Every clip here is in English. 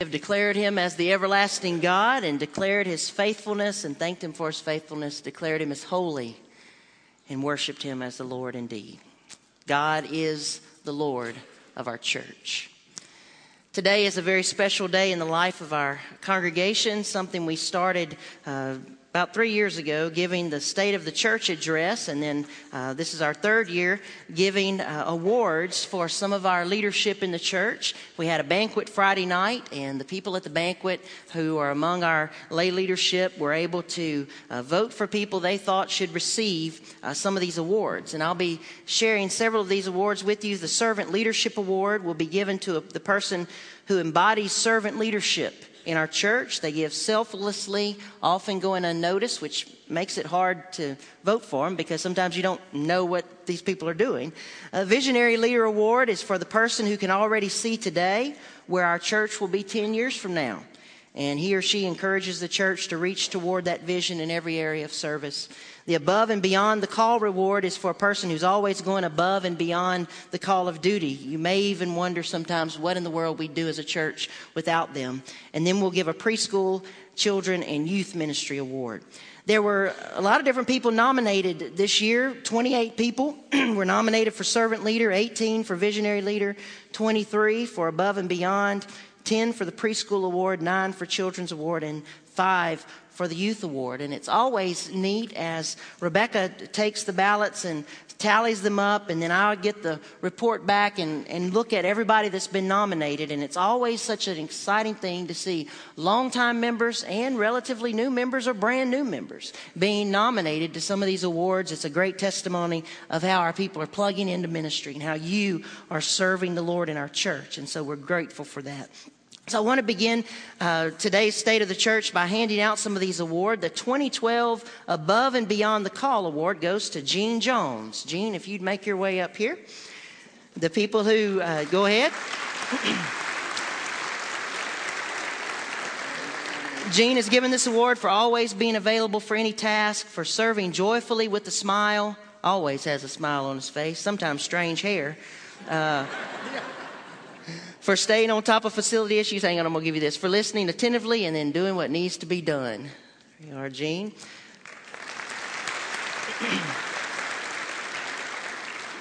have declared him as the everlasting God and declared his faithfulness and thanked him for his faithfulness, declared him as holy and worshiped him as the Lord indeed. God is the Lord of our church. Today is a very special day in the life of our congregation, something we started uh, about three years ago giving the State of the Church address, and then uh, this is our third year giving uh, awards for some of our leadership in the church. We had a banquet Friday night, and the people at the banquet who are among our lay leadership were able to uh, vote for people they thought should receive uh, some of these awards. And I'll be sharing several of these awards with you. The Servant Leadership Award will be given to a, the person who embodies servant leadership in our church. They give selflessly, often going unnoticed, which makes it hard to vote for them because sometimes you don't know what these people are doing. A Visionary Leader Award is for the person who can already see today where our church will be 10 years from now. And he or she encourages the church to reach toward that vision in every area of service. The above and beyond the call reward is for a person who's always going above and beyond the call of duty. You may even wonder sometimes what in the world we'd do as a church without them. And then we'll give a preschool, children, and youth ministry award. There were a lot of different people nominated this year. 28 people were nominated for servant leader, 18 for visionary leader, 23 for above and beyond, 10 for the preschool award, 9 for children's award, and 5 for the Youth Award. And it's always neat as Rebecca takes the ballots and tallies them up, and then I'll get the report back and, and look at everybody that's been nominated. And it's always such an exciting thing to see longtime members and relatively new members or brand new members being nominated to some of these awards. It's a great testimony of how our people are plugging into ministry and how you are serving the Lord in our church. And so we're grateful for that. So I want to begin uh, today's State of the Church by handing out some of these awards. The 2012 Above and Beyond the Call Award goes to Gene Jones. Gene, if you'd make your way up here. The people who, uh, go ahead. Gene is given this award for always being available for any task, for serving joyfully with a smile. Always has a smile on his face, sometimes strange hair. Uh, for staying on top of facility issues. Hang on, I'm going to give you this. For listening attentively and then doing what needs to be done. You are, Gene.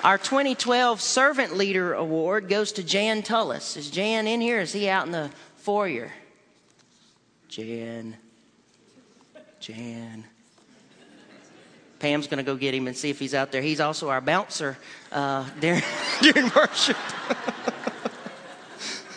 Our 2012 Servant Leader Award goes to Jan Tullis. Is Jan in here? Is he out in the foyer? Jan. Jan. Pam's going to go get him and see if he's out there. He's also our bouncer uh, during, during worship.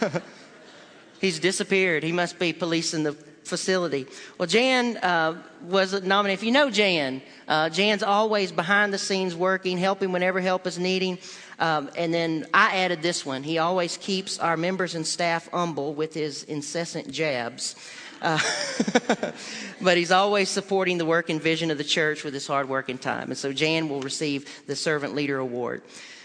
He's disappeared. He must be policing the facility. Well, Jan uh, was nominated. If you know Jan, uh, Jan's always behind the scenes working, helping whenever help is needing. Um, and then I added this one. He always keeps our members and staff humble with his incessant jabs. Uh, but he's always supporting the work and vision of the church with his hard work and time. And so Jan will receive the Servant Leader Award.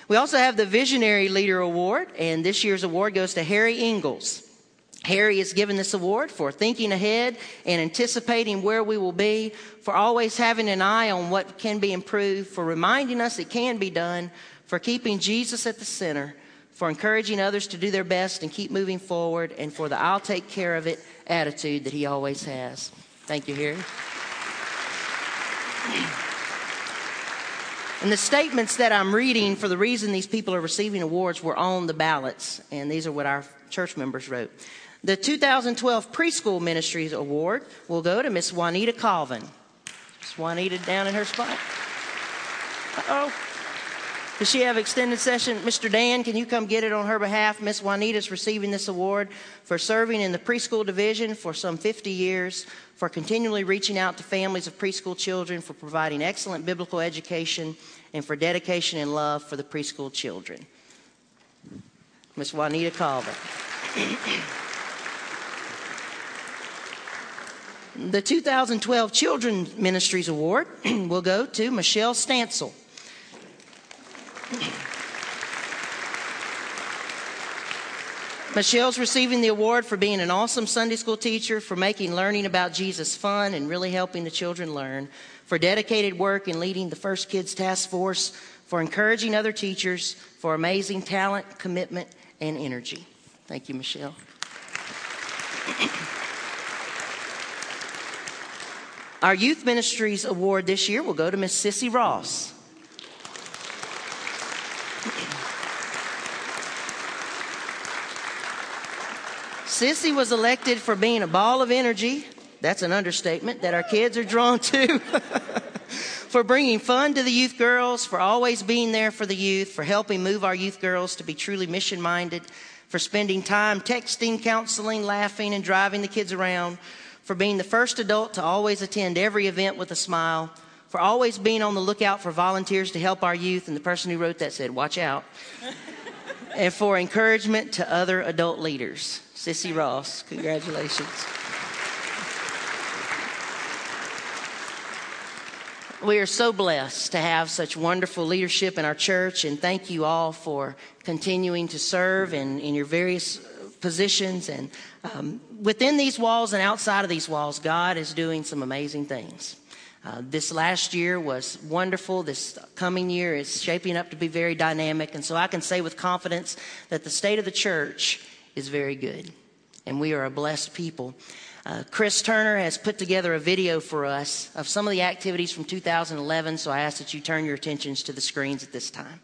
We also have the Visionary Leader Award, and this year's award goes to Harry Ingalls. Harry is given this award for thinking ahead and anticipating where we will be, for always having an eye on what can be improved, for reminding us it can be done, for keeping Jesus at the center, for encouraging others to do their best and keep moving forward, and for the I'll take care of it attitude that he always has. Thank you, Harry. And the statements that I'm reading for the reason these people are receiving awards were on the ballots, and these are what our church members wrote. The 2012 Preschool Ministries Award will go to Miss Juanita Colvin. Miss Juanita down in her spot. Uh oh. Does she have extended session? Mr. Dan, can you come get it on her behalf? Miss Juanita is receiving this award for serving in the preschool division for some 50 years, for continually reaching out to families of preschool children, for providing excellent biblical education, and for dedication and love for the preschool children. Miss Juanita Colvin. the 2012 Children's Ministries Award will go to Michelle Stansel. Michelle's receiving the award for being an awesome Sunday school teacher, for making learning about Jesus fun and really helping the children learn, for dedicated work in leading the First Kids Task Force, for encouraging other teachers, for amazing talent, commitment, and energy. Thank you, Michelle. Our Youth Ministries Award this year will go to Miss Sissy Ross. Sissy was elected for being a ball of energy. That's an understatement that our kids are drawn to. for bringing fun to the youth girls, for always being there for the youth, for helping move our youth girls to be truly mission minded, for spending time texting, counseling, laughing, and driving the kids around, for being the first adult to always attend every event with a smile, for always being on the lookout for volunteers to help our youth. And the person who wrote that said, Watch out. and for encouragement to other adult leaders. Sissy Ross, congratulations. We are so blessed to have such wonderful leadership in our church, and thank you all for continuing to serve in, in your various positions. And um, within these walls and outside of these walls, God is doing some amazing things. Uh, this last year was wonderful. This coming year is shaping up to be very dynamic. And so I can say with confidence that the state of the church is very good. And we are a blessed people. Uh, Chris Turner has put together a video for us of some of the activities from 2011, so I ask that you turn your attentions to the screens at this time.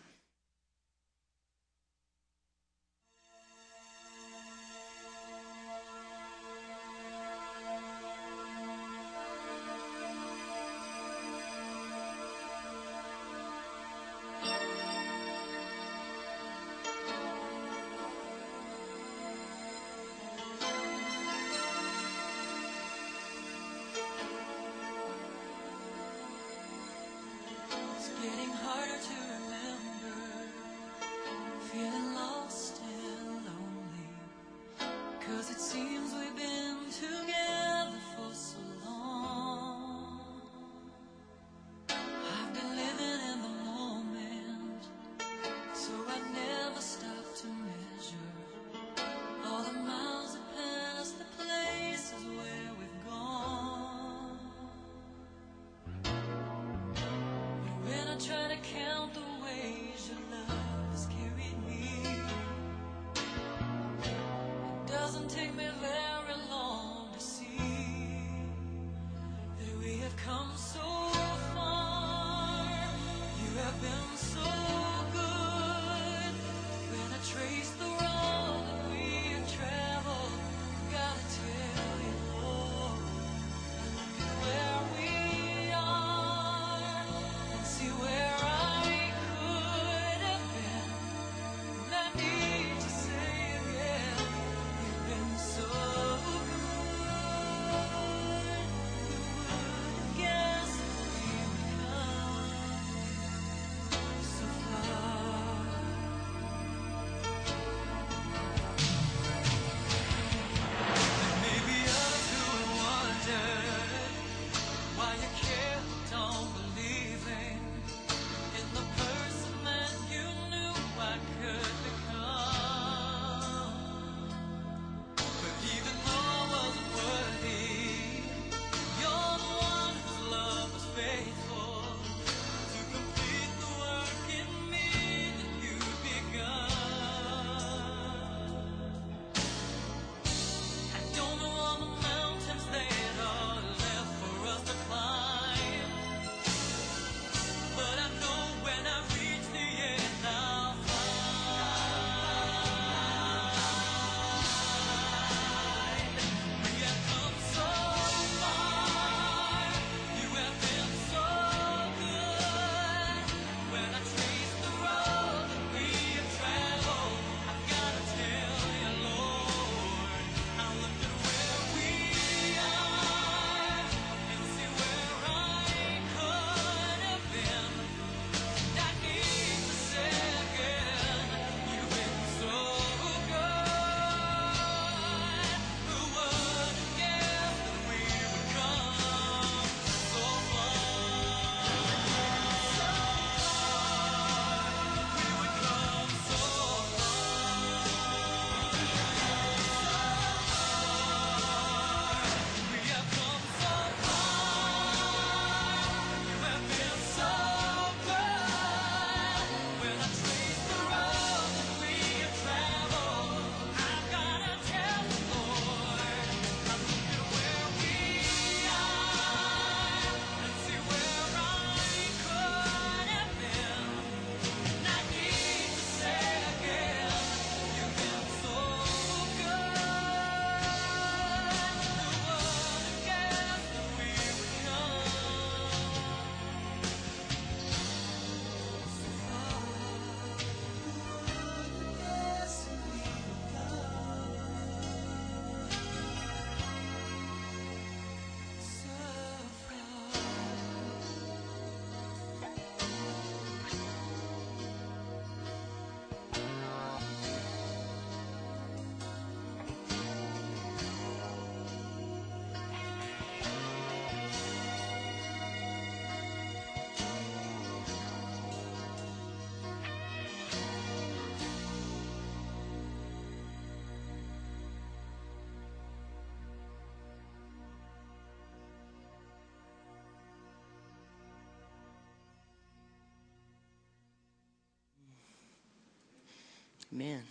Amen.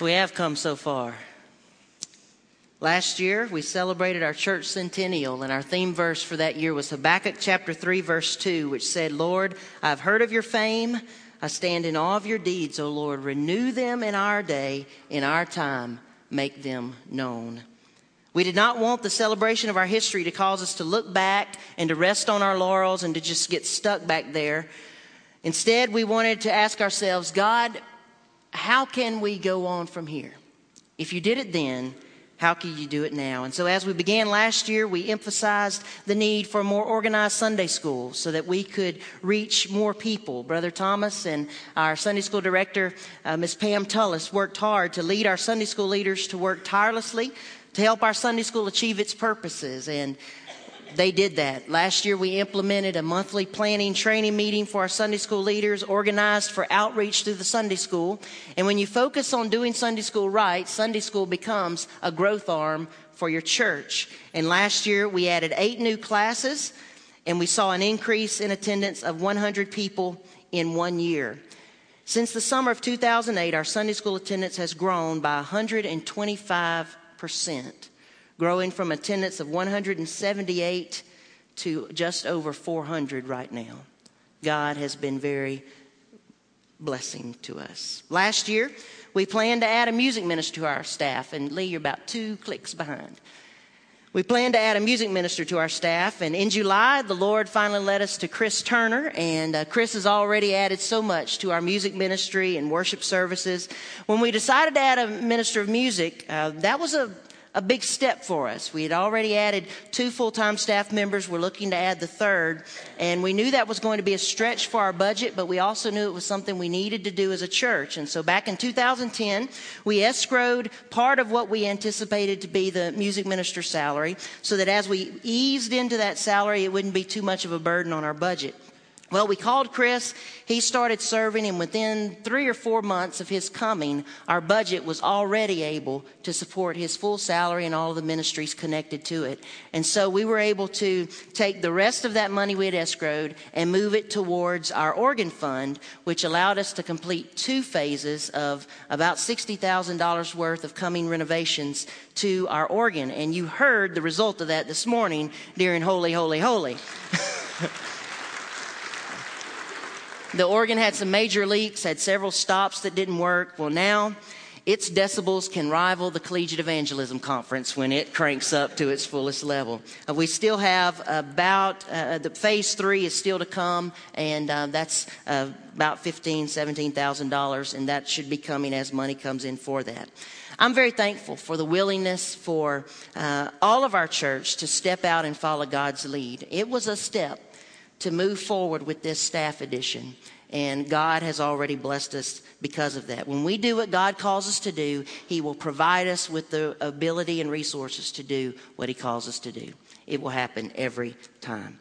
We have come so far. Last year, we celebrated our church centennial, and our theme verse for that year was Habakkuk chapter 3, verse 2, which said, Lord, I've heard of your fame. I stand in awe of your deeds, O Lord. Renew them in our day, in our time, make them known. We did not want the celebration of our history to cause us to look back and to rest on our laurels and to just get stuck back there. Instead, we wanted to ask ourselves, God, how can we go on from here? If you did it then, how can you do it now? And so, as we began last year, we emphasized the need for more organized Sunday school so that we could reach more people. Brother Thomas and our Sunday school director, uh, Ms. Pam Tullis, worked hard to lead our Sunday school leaders to work tirelessly to help our Sunday school achieve its purposes. And they did that. Last year, we implemented a monthly planning training meeting for our Sunday school leaders, organized for outreach through the Sunday school. And when you focus on doing Sunday school right, Sunday school becomes a growth arm for your church. And last year, we added eight new classes, and we saw an increase in attendance of 100 people in one year. Since the summer of 2008, our Sunday school attendance has grown by 125% growing from attendance of 178 to just over 400 right now. God has been very blessing to us. Last year, we planned to add a music minister to our staff, and Lee, you're about two clicks behind. We planned to add a music minister to our staff, and in July, the Lord finally led us to Chris Turner, and uh, Chris has already added so much to our music ministry and worship services. When we decided to add a minister of music, uh, that was a a big step for us. We had already added two full time staff members. We're looking to add the third. And we knew that was going to be a stretch for our budget, but we also knew it was something we needed to do as a church. And so back in 2010, we escrowed part of what we anticipated to be the music minister salary so that as we eased into that salary, it wouldn't be too much of a burden on our budget. Well, we called Chris. He started serving, and within three or four months of his coming, our budget was already able to support his full salary and all the ministries connected to it. And so we were able to take the rest of that money we had escrowed and move it towards our organ fund, which allowed us to complete two phases of about $60,000 worth of coming renovations to our organ. And you heard the result of that this morning during Holy, Holy, Holy. The organ had some major leaks, had several stops that didn't work. Well, now its decibels can rival the Collegiate Evangelism Conference when it cranks up to its fullest level. Uh, we still have about, uh, the phase three is still to come, and uh, that's uh, about $15,000, $17,000, and that should be coming as money comes in for that. I'm very thankful for the willingness for uh, all of our church to step out and follow God's lead. It was a step to move forward with this staff edition. And God has already blessed us because of that. When we do what God calls us to do, He will provide us with the ability and resources to do what He calls us to do. It will happen every time.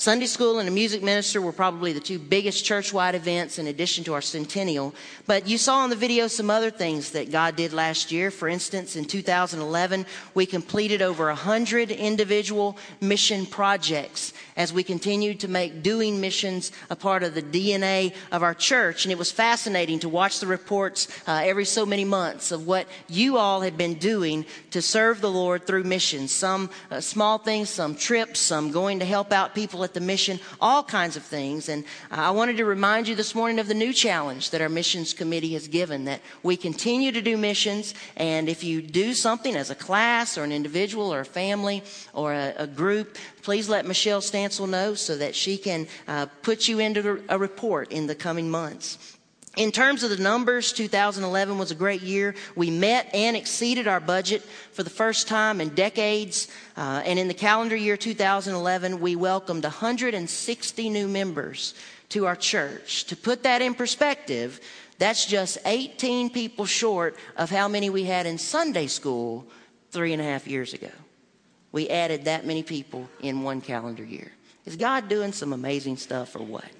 Sunday school and a music minister were probably the two biggest church-wide events in addition to our centennial. But you saw in the video some other things that God did last year. For instance, in 2011, we completed over 100 individual mission projects as we continued to make doing missions a part of the DNA of our church. And it was fascinating to watch the reports uh, every so many months of what you all have been doing to serve the Lord through missions. Some uh, small things, some trips, some going to help out people the mission, all kinds of things. And I wanted to remind you this morning of the new challenge that our missions committee has given that we continue to do missions. And if you do something as a class or an individual or a family or a, a group, please let Michelle Stansel know so that she can uh, put you into a report in the coming months. In terms of the numbers, 2011 was a great year. We met and exceeded our budget for the first time in decades. Uh, and in the calendar year 2011, we welcomed 160 new members to our church. To put that in perspective, that's just 18 people short of how many we had in Sunday school three and a half years ago. We added that many people in one calendar year. Is God doing some amazing stuff or what?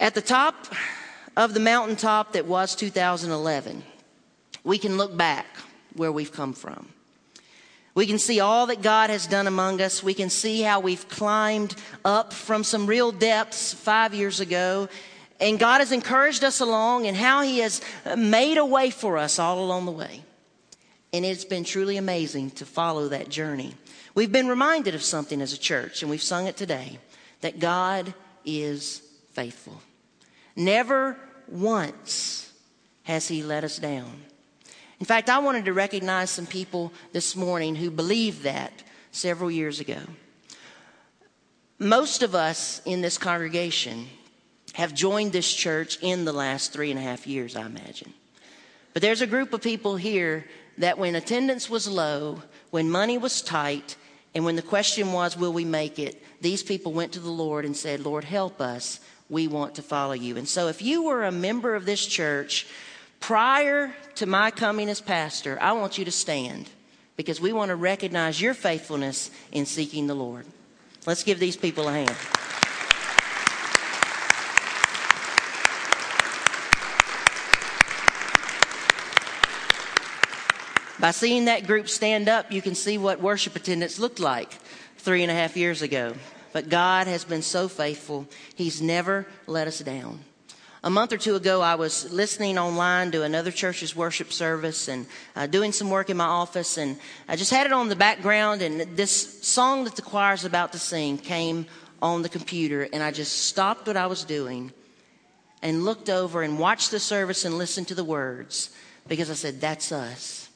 At the top of the mountaintop that was 2011, we can look back where we've come from. We can see all that God has done among us. We can see how we've climbed up from some real depths five years ago. And God has encouraged us along and how He has made a way for us all along the way. And it's been truly amazing to follow that journey. We've been reminded of something as a church, and we've sung it today that God is faithful. Never once has He let us down. In fact, I wanted to recognize some people this morning who believed that several years ago. Most of us in this congregation have joined this church in the last three and a half years, I imagine. But there's a group of people here that when attendance was low, when money was tight, and when the question was, will we make it? These people went to the Lord and said, Lord, help us. We want to follow you. And so if you were a member of this church prior to my coming as pastor, I want you to stand because we want to recognize your faithfulness in seeking the Lord. Let's give these people a hand. By seeing that group stand up, you can see what worship attendance looked like three and a half years ago. But God has been so faithful, He's never let us down. A month or two ago, I was listening online to another church's worship service and uh, doing some work in my office, and I just had it on the background, and this song that the choir is about to sing came on the computer, and I just stopped what I was doing and looked over and watched the service and listened to the words because I said, That's us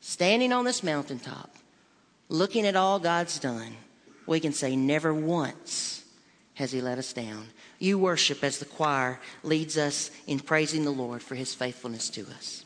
standing on this mountaintop, looking at all God's done, we can say, Never once has He let us down. You worship as the choir leads us in praising the Lord for His faithfulness to us.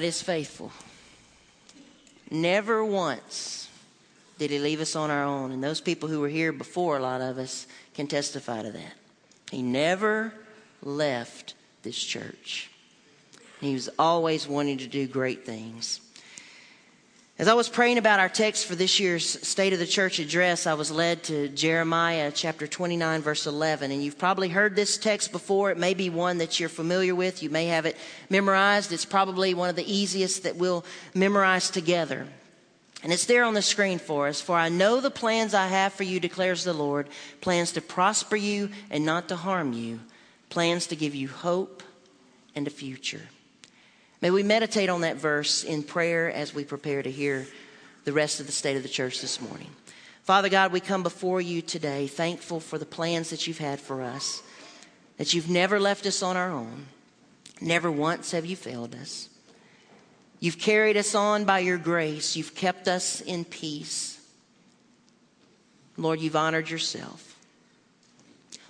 God is faithful. Never once did He leave us on our own. And those people who were here before, a lot of us, can testify to that. He never left this church. He was always wanting to do great things. As I was praying about our text for this year's State of the Church address, I was led to Jeremiah chapter 29, verse 11. And you've probably heard this text before. It may be one that you're familiar with. You may have it memorized. It's probably one of the easiest that we'll memorize together. And it's there on the screen for us. For I know the plans I have for you, declares the Lord plans to prosper you and not to harm you, plans to give you hope and a future. May we meditate on that verse in prayer as we prepare to hear the rest of the state of the church this morning. Father God, we come before you today thankful for the plans that you've had for us, that you've never left us on our own. Never once have you failed us. You've carried us on by your grace. You've kept us in peace. Lord, you've honored yourself.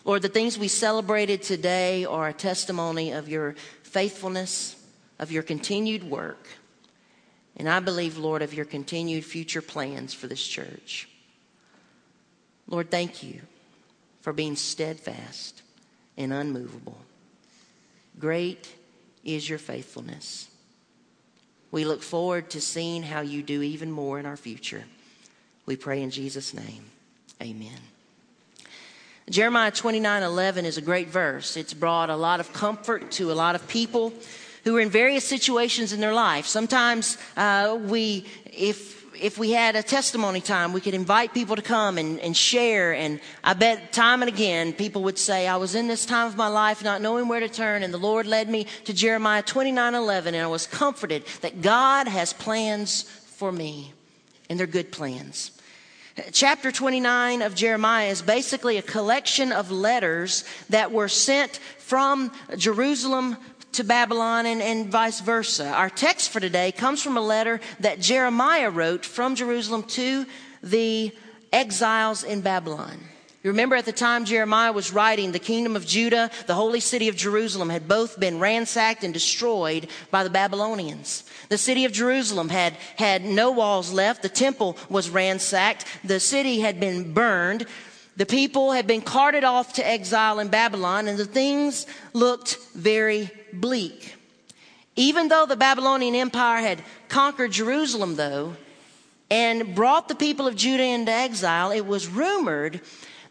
Lord, the things we celebrated today are a testimony of your faithfulness of your continued work. And I believe, Lord, of your continued future plans for this church. Lord, thank you for being steadfast and unmovable. Great is your faithfulness. We look forward to seeing how you do even more in our future. We pray in Jesus' name. Amen. Jeremiah 29 11 is a great verse. It's brought a lot of comfort to a lot of people who are in various situations in their life. Sometimes uh, we, if if we had a testimony time, we could invite people to come and, and share. And I bet time and again, people would say, I was in this time of my life not knowing where to turn, and the Lord led me to Jeremiah 29 11, and I was comforted that God has plans for me, and they're good plans. Chapter 29 of Jeremiah is basically a collection of letters that were sent from Jerusalem to Babylon and, and vice versa. Our text for today comes from a letter that Jeremiah wrote from Jerusalem to the exiles in Babylon. You remember at the time Jeremiah was writing, the kingdom of Judah, the holy city of Jerusalem had both been ransacked and destroyed by the Babylonians. The city of Jerusalem had, had no walls left. The temple was ransacked. The city had been burned. The people had been carted off to exile in Babylon and the things looked very bleak. Even though the Babylonian Empire had conquered Jerusalem, though, and brought the people of Judah into exile, it was rumored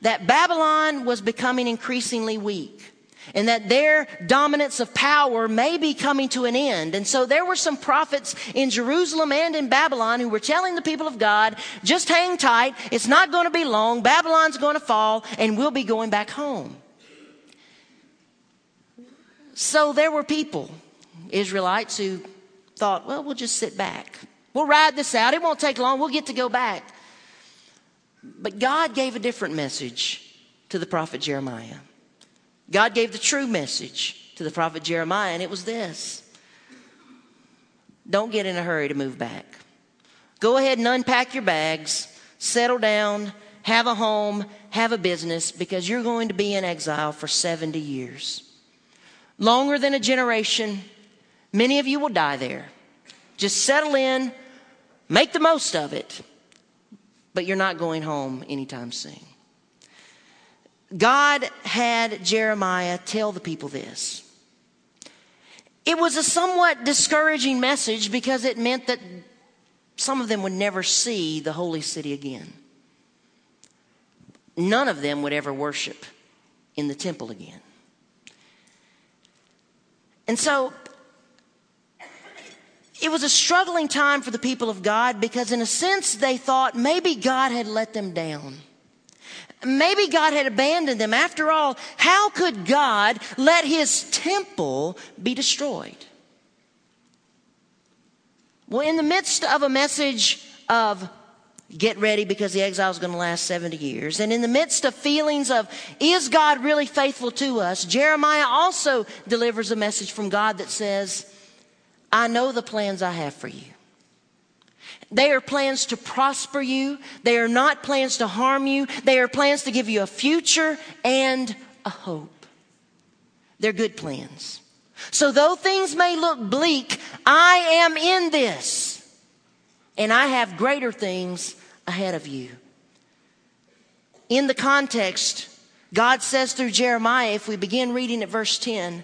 that Babylon was becoming increasingly weak and that their dominance of power may be coming to an end. And so there were some prophets in Jerusalem and in Babylon who were telling the people of God, just hang tight. It's not going to be long. Babylon's going to fall and we'll be going back home. So there were people, Israelites, who thought, well, we'll just sit back. We'll ride this out. It won't take long. We'll get to go back. But God gave a different message to the prophet Jeremiah. God gave the true message to the prophet Jeremiah, and it was this Don't get in a hurry to move back. Go ahead and unpack your bags, settle down, have a home, have a business, because you're going to be in exile for 70 years longer than a generation. Many of you will die there. Just settle in, make the most of it, but you're not going home anytime soon. God had Jeremiah tell the people this. It was a somewhat discouraging message because it meant that some of them would never see the holy city again. None of them would ever worship in the temple again. And so it was a struggling time for the people of God because, in a sense, they thought maybe God had let them down. Maybe God had abandoned them. After all, how could God let his temple be destroyed? Well, in the midst of a message of get ready because the exile is going to last 70 years. And in the midst of feelings of, is God really faithful to us? Jeremiah also delivers a message from God that says, I know the plans I have for you. They are plans to prosper you. They are not plans to harm you. They are plans to give you a future and a hope. They're good plans. So though things may look bleak, I am in this, and I have greater things ahead of you. In the context, God says through Jeremiah, if we begin reading at verse 10,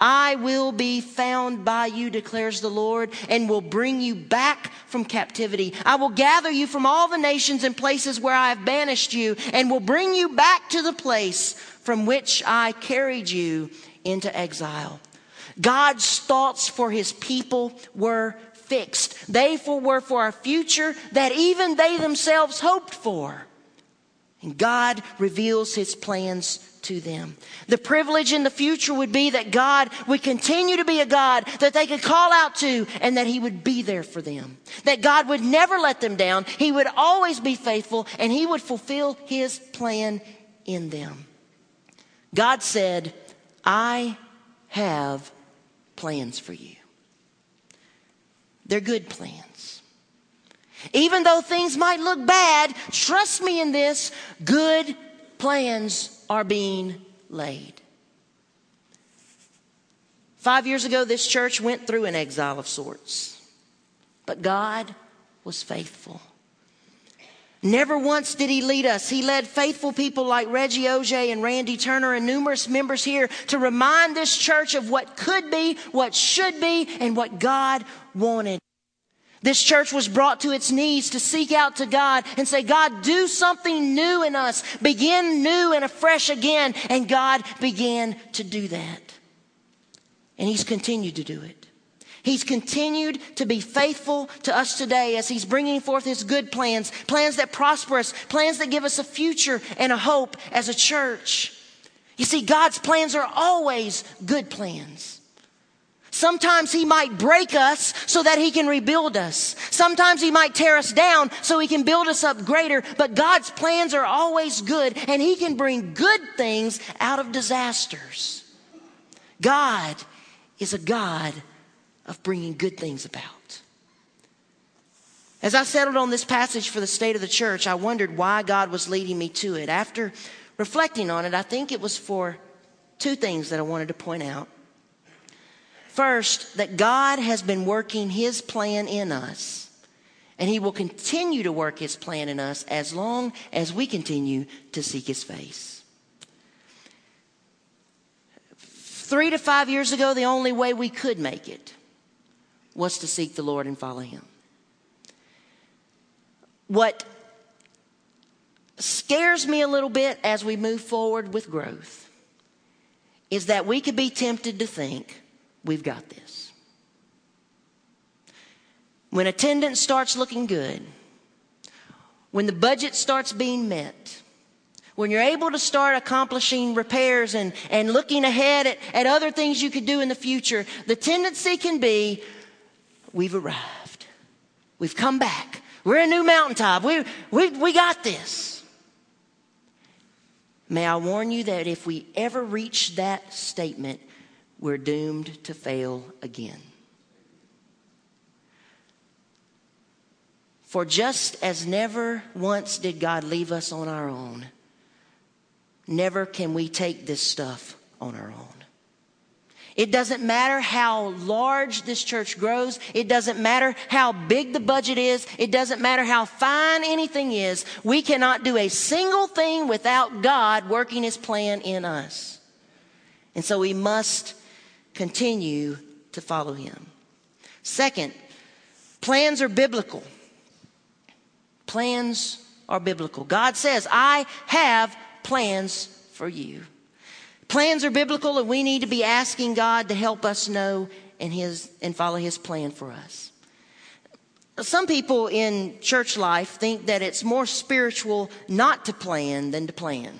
I will be found by you, declares the Lord, and will bring you back from captivity. I will gather you from all the nations and places where I have banished you, and will bring you back to the place from which I carried you into exile. God's thoughts for his people were fixed. They were for a future that even they themselves hoped for. And God reveals his plans to them. The privilege in the future would be that God would continue to be a God that they could call out to and that He would be there for them. That God would never let them down. He would always be faithful and He would fulfill His plan in them. God said, I have plans for you. They're good plans. Even though things might look bad, trust me in this, good plans are being laid. Five years ago, this church went through an exile of sorts, but God was faithful. Never once did he lead us. He led faithful people like Reggie Oj and Randy Turner and numerous members here to remind this church of what could be, what should be, and what God wanted. This church was brought to its knees to seek out to God and say, God, do something new in us. Begin new and afresh again. And God began to do that. And He's continued to do it. He's continued to be faithful to us today as He's bringing forth His good plans, plans that prosper us, plans that give us a future and a hope as a church. You see, God's plans are always good plans. Sometimes he might break us so that he can rebuild us. Sometimes he might tear us down so he can build us up greater. But God's plans are always good and he can bring good things out of disasters. God is a God of bringing good things about. As I settled on this passage for the state of the church, I wondered why God was leading me to it. After reflecting on it, I think it was for two things that I wanted to point out. First, that God has been working His plan in us, and He will continue to work His plan in us as long as we continue to seek His face. Three to five years ago, the only way we could make it was to seek the Lord and follow Him. What scares me a little bit as we move forward with growth is that we could be tempted to think We've got this. When attendance starts looking good, when the budget starts being met, when you're able to start accomplishing repairs and, and looking ahead at, at other things you could do in the future, the tendency can be we've arrived. We've come back. We're a new mountaintop. We, we, we got this. May I warn you that if we ever reach that statement, we're doomed to fail again. For just as never once did God leave us on our own, never can we take this stuff on our own. It doesn't matter how large this church grows. It doesn't matter how big the budget is. It doesn't matter how fine anything is. We cannot do a single thing without God working his plan in us. And so we must continue to follow him. Second, plans are biblical. Plans are biblical. God says, I have plans for you. Plans are biblical, and we need to be asking God to help us know and, his, and follow His plan for us. Some people in church life think that it's more spiritual not to plan than to plan.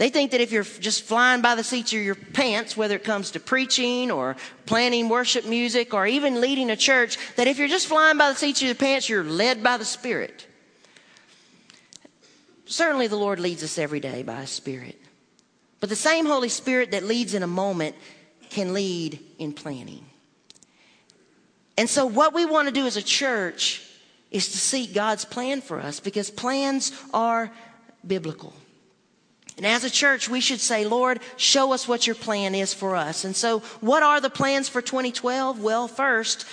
They think that if you're just flying by the seats of your pants, whether it comes to preaching or planning worship music or even leading a church, that if you're just flying by the seats of your pants, you're led by the Spirit. Certainly, the Lord leads us every day by His Spirit. But the same Holy Spirit that leads in a moment can lead in planning. And so, what we want to do as a church is to seek God's plan for us because plans are biblical. And as a church, we should say, Lord, show us what your plan is for us. And so, what are the plans for 2012? Well, first,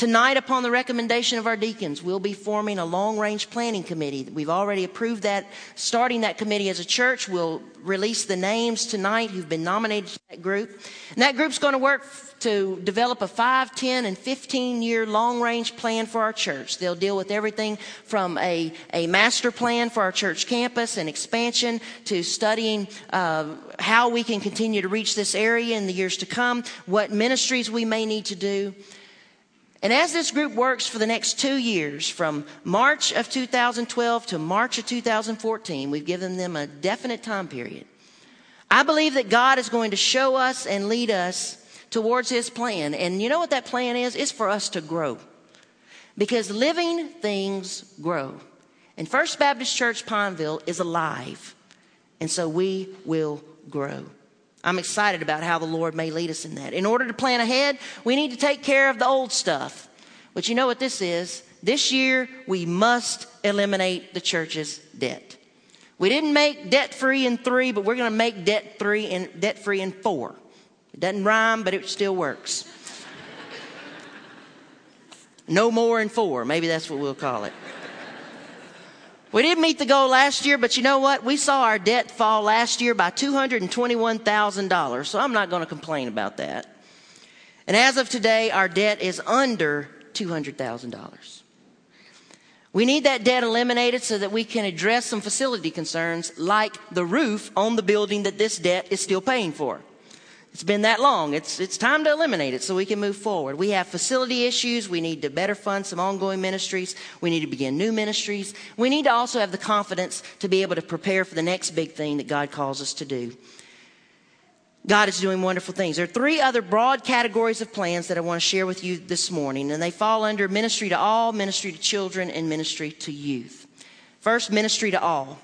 Tonight, upon the recommendation of our deacons, we'll be forming a long range planning committee. We've already approved that, starting that committee as a church. We'll release the names tonight who've been nominated to that group. And that group's going to work to develop a 5, 10, and 15 year long range plan for our church. They'll deal with everything from a, a master plan for our church campus and expansion to studying uh, how we can continue to reach this area in the years to come, what ministries we may need to do. And as this group works for the next two years, from March of 2012 to March of 2014, we've given them a definite time period. I believe that God is going to show us and lead us towards His plan. And you know what that plan is? It's for us to grow. Because living things grow. And First Baptist Church Pineville is alive. And so we will grow. I'm excited about how the Lord may lead us in that. In order to plan ahead, we need to take care of the old stuff. But you know what this is? This year, we must eliminate the church's debt. We didn't make debt free in three, but we're going to make debt free in debt free in four. It doesn't rhyme, but it still works. no more in four. Maybe that's what we'll call it. We didn't meet the goal last year, but you know what? We saw our debt fall last year by $221,000, so I'm not going to complain about that. And as of today, our debt is under $200,000. We need that debt eliminated so that we can address some facility concerns like the roof on the building that this debt is still paying for. It's been that long. It's, it's time to eliminate it so we can move forward. We have facility issues. We need to better fund some ongoing ministries. We need to begin new ministries. We need to also have the confidence to be able to prepare for the next big thing that God calls us to do. God is doing wonderful things. There are three other broad categories of plans that I want to share with you this morning, and they fall under ministry to all, ministry to children, and ministry to youth. First, ministry to all.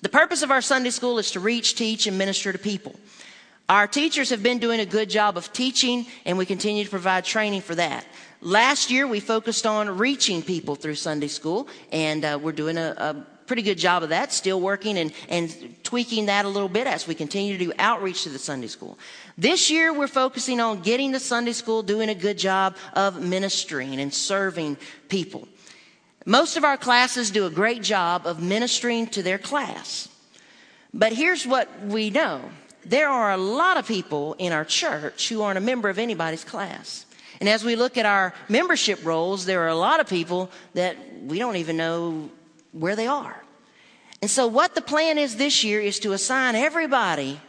The purpose of our Sunday school is to reach, teach, and minister to people. Our teachers have been doing a good job of teaching, and we continue to provide training for that. Last year, we focused on reaching people through Sunday school, and uh, we're doing a, a, pretty good job of that, still working and, and tweaking that a little bit as we continue to do outreach to the Sunday school. This year, we're focusing on getting the Sunday school doing a good job of ministering and serving people. Most of our classes do a great job of ministering to their class. But here's what we know there are a lot of people in our church who aren't a member of anybody's class. And as we look at our membership rolls, there are a lot of people that we don't even know where they are. And so, what the plan is this year is to assign everybody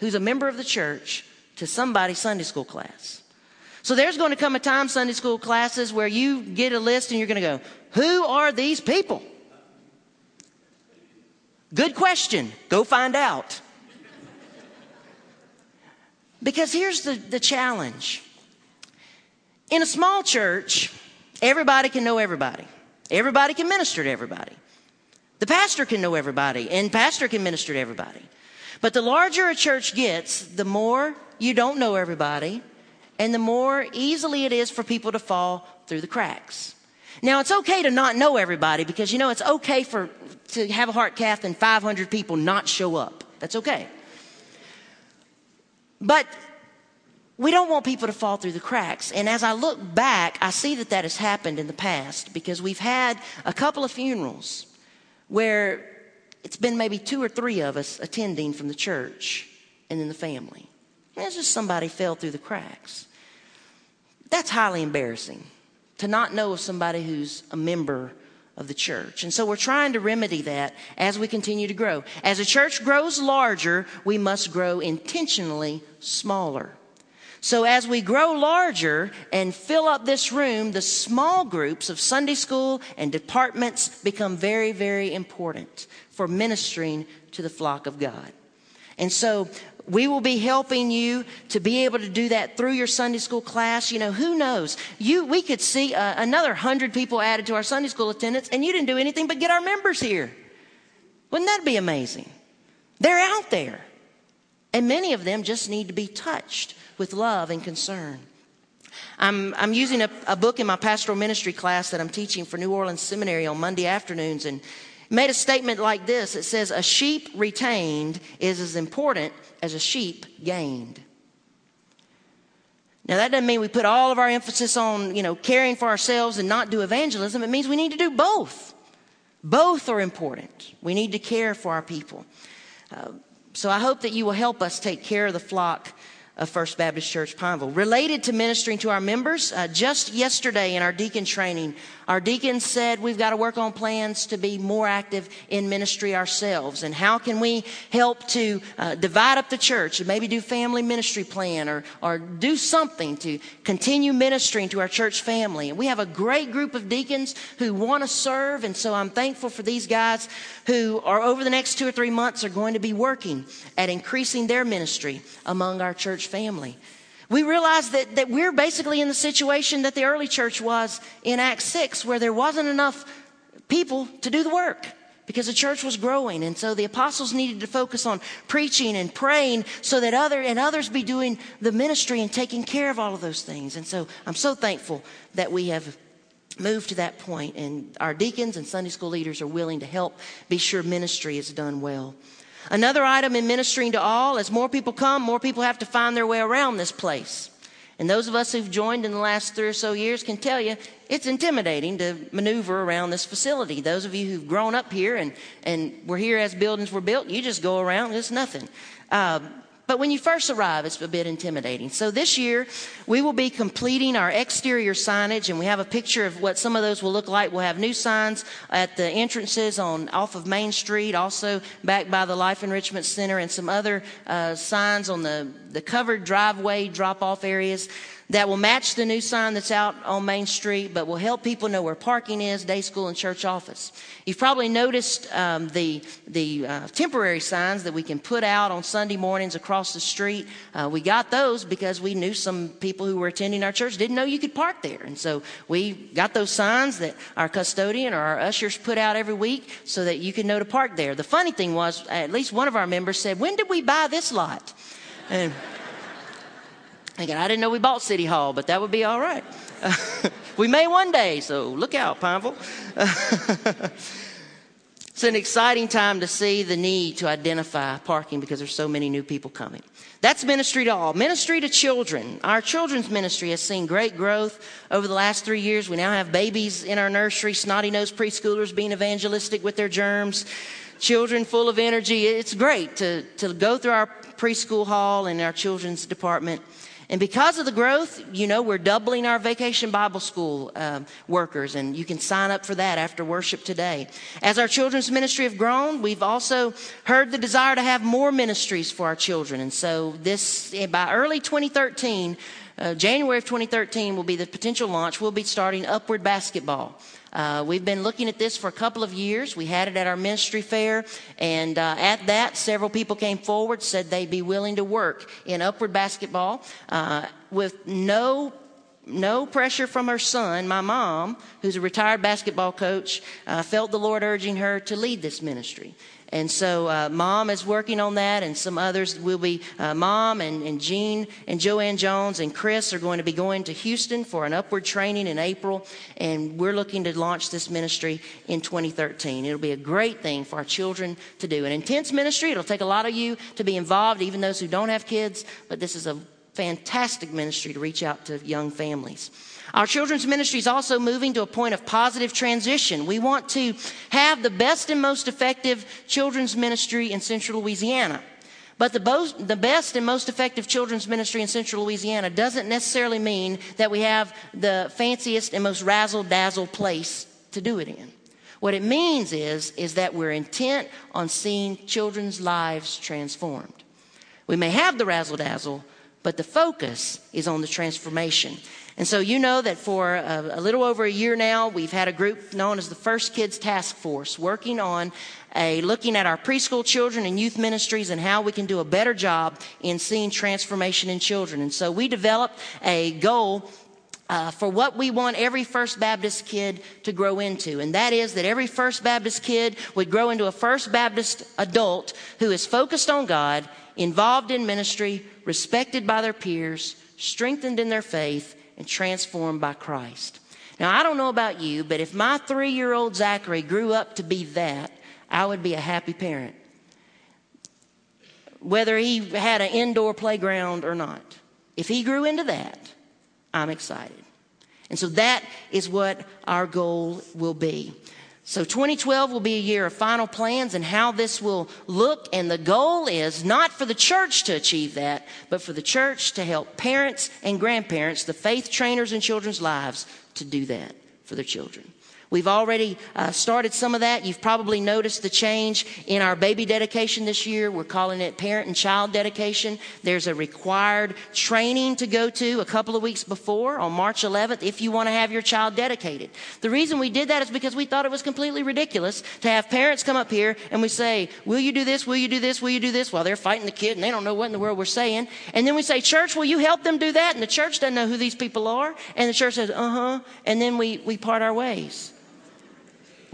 who's a member of the church to somebody's Sunday school class. So, there's going to come a time, Sunday school classes, where you get a list and you're going to go, Who are these people? Good question. Go find out. Because here's the, the challenge in a small church, everybody can know everybody, everybody can minister to everybody. The pastor can know everybody, and pastor can minister to everybody. But the larger a church gets, the more you don't know everybody, and the more easily it is for people to fall through the cracks. Now, it's okay to not know everybody because you know it's okay for to have a heart cath and 500 people not show up. That's okay. But we don't want people to fall through the cracks. And as I look back, I see that that has happened in the past because we've had a couple of funerals where it's been maybe two or three of us attending from the church and then the family. And it's just somebody fell through the cracks. That's highly embarrassing to not know of somebody who's a member of the church. And so we're trying to remedy that as we continue to grow. As a church grows larger, we must grow intentionally smaller. So as we grow larger and fill up this room, the small groups of Sunday school and departments become very, very important for ministering to the flock of God. And so we will be helping you to be able to do that through your Sunday school class. You know, who knows? You, we could see uh, another hundred people added to our Sunday school attendance, and you didn't do anything but get our members here. Wouldn't that be amazing? They're out there. And many of them just need to be touched with love and concern. I'm, I'm using a, a book in my pastoral ministry class that I'm teaching for New Orleans Seminary on Monday afternoons and made a statement like this. It says, A sheep retained is as important as a sheep gained. Now that doesn't mean we put all of our emphasis on, you know, caring for ourselves and not do evangelism. It means we need to do both. Both are important. We need to care for our people. Uh, so I hope that you will help us take care of the flock of First Baptist Church Pineville. Related to ministering to our members, uh, just yesterday in our deacon training, our deacons said we've got to work on plans to be more active in ministry ourselves. And how can we help to uh, divide up the church and maybe do family ministry plan or, or do something to continue ministering to our church family? And we have a great group of deacons who want to serve. And so I'm thankful for these guys who are over the next two or three months are going to be working at increasing their ministry among our church family. We realize that, that we're basically in the situation that the early church was in Acts 6, where there wasn't enough people to do the work because the church was growing. And so the apostles needed to focus on preaching and praying so that other and others be doing the ministry and taking care of all of those things. And so I'm so thankful that we have moved to that point and our deacons and Sunday school leaders are willing to help be sure ministry is done well. Another item in ministering to all, as more people come, more people have to find their way around this place. And those of us who've joined in the last three or so years can tell you it's intimidating to maneuver around this facility. Those of you who've grown up here and, and were here as buildings were built, you just go around, it's nothing. Uh, but when you first arrive, it's a bit intimidating. So this year, we will be completing our exterior signage, and we have a picture of what some of those will look like. We'll have new signs at the entrances on off of Main Street, also back by the Life Enrichment Center, and some other uh, signs on the the covered driveway drop-off areas that will match the new sign that's out on Main Street, but will help people know where parking is, day school, and church office. You've probably noticed um, the the uh, temporary signs that we can put out on Sunday mornings across the street. Uh, we got those because we knew some people who were attending our church didn't know you could park there, and so we got those signs that our custodian or our ushers put out every week so that you can know to park there. The funny thing was, at least one of our members said, "When did we buy this lot?" And thinking, I didn't know we bought City Hall, but that would be all right. we may one day, so look out, Pineville. it's an exciting time to see the need to identify parking because there's so many new people coming. That's ministry to all. Ministry to children. Our children's ministry has seen great growth over the last three years. We now have babies in our nursery, snotty nosed preschoolers being evangelistic with their germs, children full of energy. It's great to, to go through our preschool hall and our children's department. And because of the growth, you know, we're doubling our vacation Bible school um, workers, and you can sign up for that after worship today. As our children's ministry have grown, we've also heard the desire to have more ministries for our children. And so, this by early 2013, uh, January of 2013 will be the potential launch. We'll be starting Upward Basketball. Uh, we've been looking at this for a couple of years. We had it at our ministry fair, and uh, at that, several people came forward, said they'd be willing to work in upward basketball uh, with no no pressure from her son. My mom, who's a retired basketball coach, uh, felt the Lord urging her to lead this ministry. And so, uh, mom is working on that, and some others will be. Uh, mom and, and Jean and Joanne Jones and Chris are going to be going to Houston for an upward training in April, and we're looking to launch this ministry in 2013. It'll be a great thing for our children to do. An intense ministry. It'll take a lot of you to be involved, even those who don't have kids, but this is a fantastic ministry to reach out to young families. Our children's ministry is also moving to a point of positive transition. We want to have the best and most effective children's ministry in central Louisiana. But the, bo- the best and most effective children's ministry in central Louisiana doesn't necessarily mean that we have the fanciest and most razzle dazzle place to do it in. What it means is, is that we're intent on seeing children's lives transformed. We may have the razzle dazzle, but the focus is on the transformation. And so you know that for a, a, little over a year now, we've had a group known as the First Kids Task Force working on a looking at our preschool children and youth ministries and how we can do a better job in seeing transformation in children. And so we developed a goal uh, for what we want every First Baptist kid to grow into. And that is that every First Baptist kid would grow into a First Baptist adult who is focused on God, involved in ministry, respected by their peers, strengthened in their faith, and transformed by Christ. Now, I don't know about you, but if my three year old Zachary grew up to be that, I would be a happy parent. Whether he had an indoor playground or not. If he grew into that, I'm excited. And so that is what our goal will be. So 2012 will be a year of final plans and how this will look. And the goal is not for the church to achieve that, but for the church to help parents and grandparents, the faith trainers in children's lives, to do that for their children. We've already uh, started some of that. You've probably noticed the change in our baby dedication this year. We're calling it parent and child dedication. There's a required training to go to a couple of weeks before on March 11th if you want to have your child dedicated. The reason we did that is because we thought it was completely ridiculous to have parents come up here and we say, Will you do this? Will you do this? Will you do this? While they're fighting the kid and they don't know what in the world we're saying. And then we say, Church, will you help them do that? And the church doesn't know who these people are. And the church says, Uh huh. And then we, we part our ways.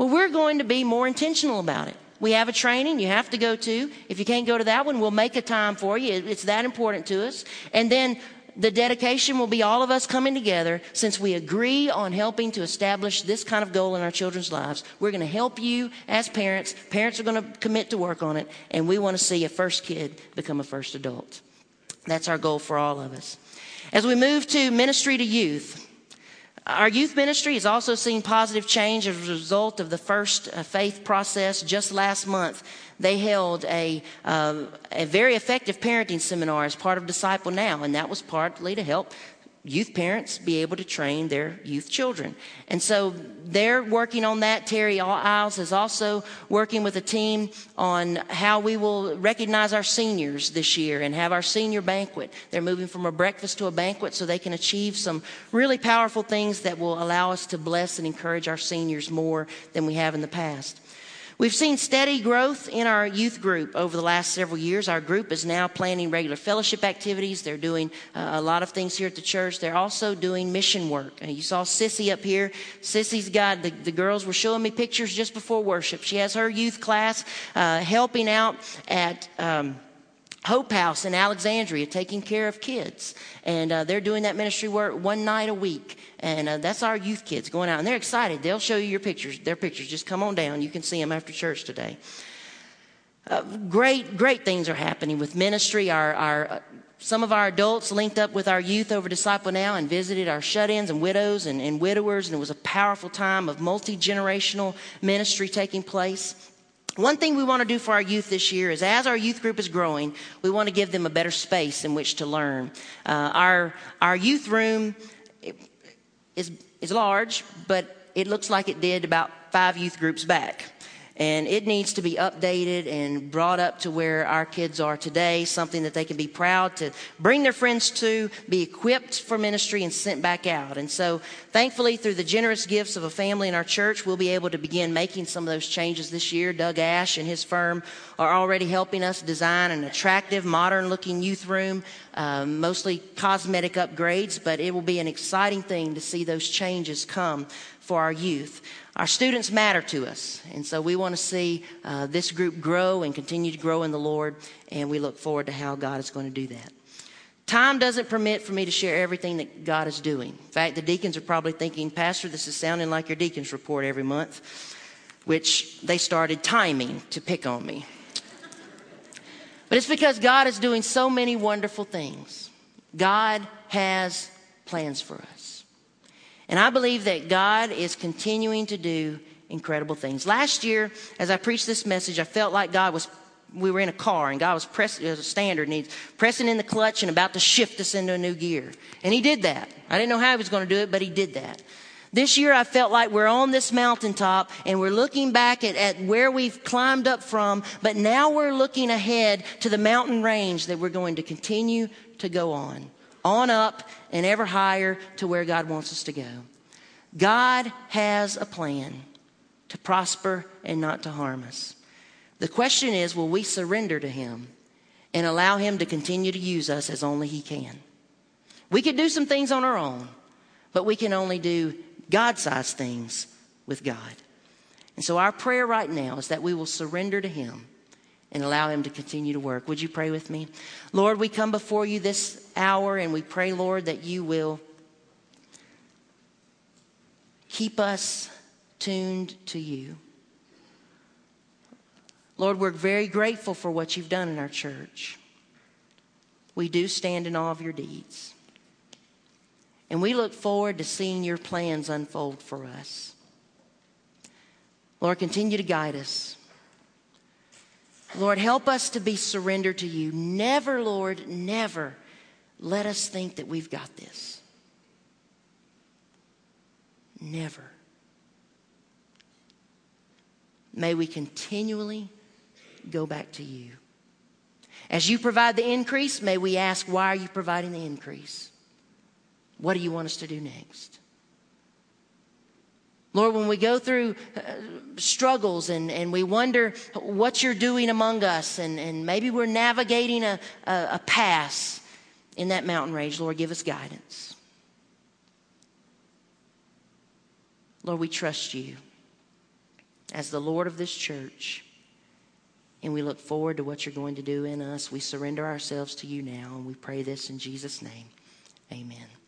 Well, we're going to be more intentional about it. We have a training you have to go to. If you can't go to that one, we'll make a time for you. It's that important to us. And then the dedication will be all of us coming together since we agree on helping to establish this kind of goal in our children's lives. We're going to help you as parents. Parents are going to commit to work on it, and we want to see a first kid become a first adult. That's our goal for all of us. As we move to ministry to youth, our youth ministry has also seen positive change as a result of the first uh, faith process. Just last month, they held a, um, a very effective parenting seminar as part of Disciple Now, and that was partly to help youth parents be able to train their youth children. And so they're working on that. Terry Isles is also working with a team on how we will recognize our seniors this year and have our senior banquet. They're moving from a breakfast to a banquet so they can achieve some really powerful things that will allow us to bless and encourage our seniors more than we have in the past. We've seen steady growth in our youth group over the last several years. Our group is now planning regular fellowship activities. They're doing uh, a lot of things here at the church. They're also doing mission work. Uh, you saw Sissy up here. Sissy's got the, the, girls were showing me pictures just before worship. She has her youth class uh, helping out at. Um, Hope House in Alexandria taking care of kids. And uh, they're doing that ministry work one night a week. And uh, that's our youth kids going out. And they're excited. They'll show you your pictures, their pictures. Just come on down. You can see them after church today. Uh, great, great things are happening with ministry. Our, our, uh, some of our adults linked up with our youth over Disciple Now and visited our shut ins and widows and, and widowers. And it was a powerful time of multi generational ministry taking place. One thing we want to do for our youth this year is as our youth group is growing, we want to give them a better space in which to learn. Uh, our, our youth room is, is large, but it looks like it did about five youth groups back and it needs to be updated and brought up to where our kids are today, something that they can be proud to bring their friends to, be equipped for ministry, and sent back out. And so, thankfully, through the generous gifts of a family in our church, we'll be able to begin making some of those changes this year. Doug Ash and his firm are already helping us design an attractive, modern looking youth room, um, mostly cosmetic upgrades, but it will be an exciting thing to see those changes come for our youth. Our students matter to us, and so we want to see uh, this group grow and continue to grow in the Lord, and we look forward to how God is going to do that. Time doesn't permit for me to share everything that God is doing. In fact, the deacons are probably thinking, Pastor, this is sounding like your deacons report every month, which they started timing to pick on me. But it's because God is doing so many wonderful things. God has plans for us. And I believe that God is continuing to do incredible things. Last year, as I preached this message, I felt like God was we were in a car and God was pressing as uh, a standard and he's pressing in the clutch and about to shift us into a new gear. And he did that. I didn't know how he was going to do it, but he did that. This year I felt like we're on this mountaintop and we're looking back at, at where we've climbed up from, but now we're looking ahead to the mountain range that we're going to continue to go on on up and ever higher to where God wants us to go. God has a plan to prosper and not to harm us. The question is will we surrender to Him and allow Him to continue to use us as only He can? We could do some things on our own, But we can only do God sized things with God. And so our prayer right now is that we will surrender to Him and allow Him to continue to work. Would you pray with me? Lord, we come before you this hour and we pray, Lord, that you will keep us tuned to you. Lord, we're very grateful for what you've done in our church. We do stand in awe of your deeds. And we look forward to seeing your plans unfold for us. Lord, continue to guide us. Lord, help us to be surrendered to you. Never, Lord, never let us think that we've got this. Never. May we continually go back to you. As you provide the increase, may we ask, why are you providing the increase? What do you want us to do next? Lord, when we go through uh, struggles and, and we wonder what you're doing among us, and, and maybe we're navigating a, a, a pass in that mountain range, Lord, give us guidance. Lord, we trust you as the Lord of this church, and we look forward to what you're going to do in us. We surrender ourselves to you now, and we pray this in Jesus' name. Amen.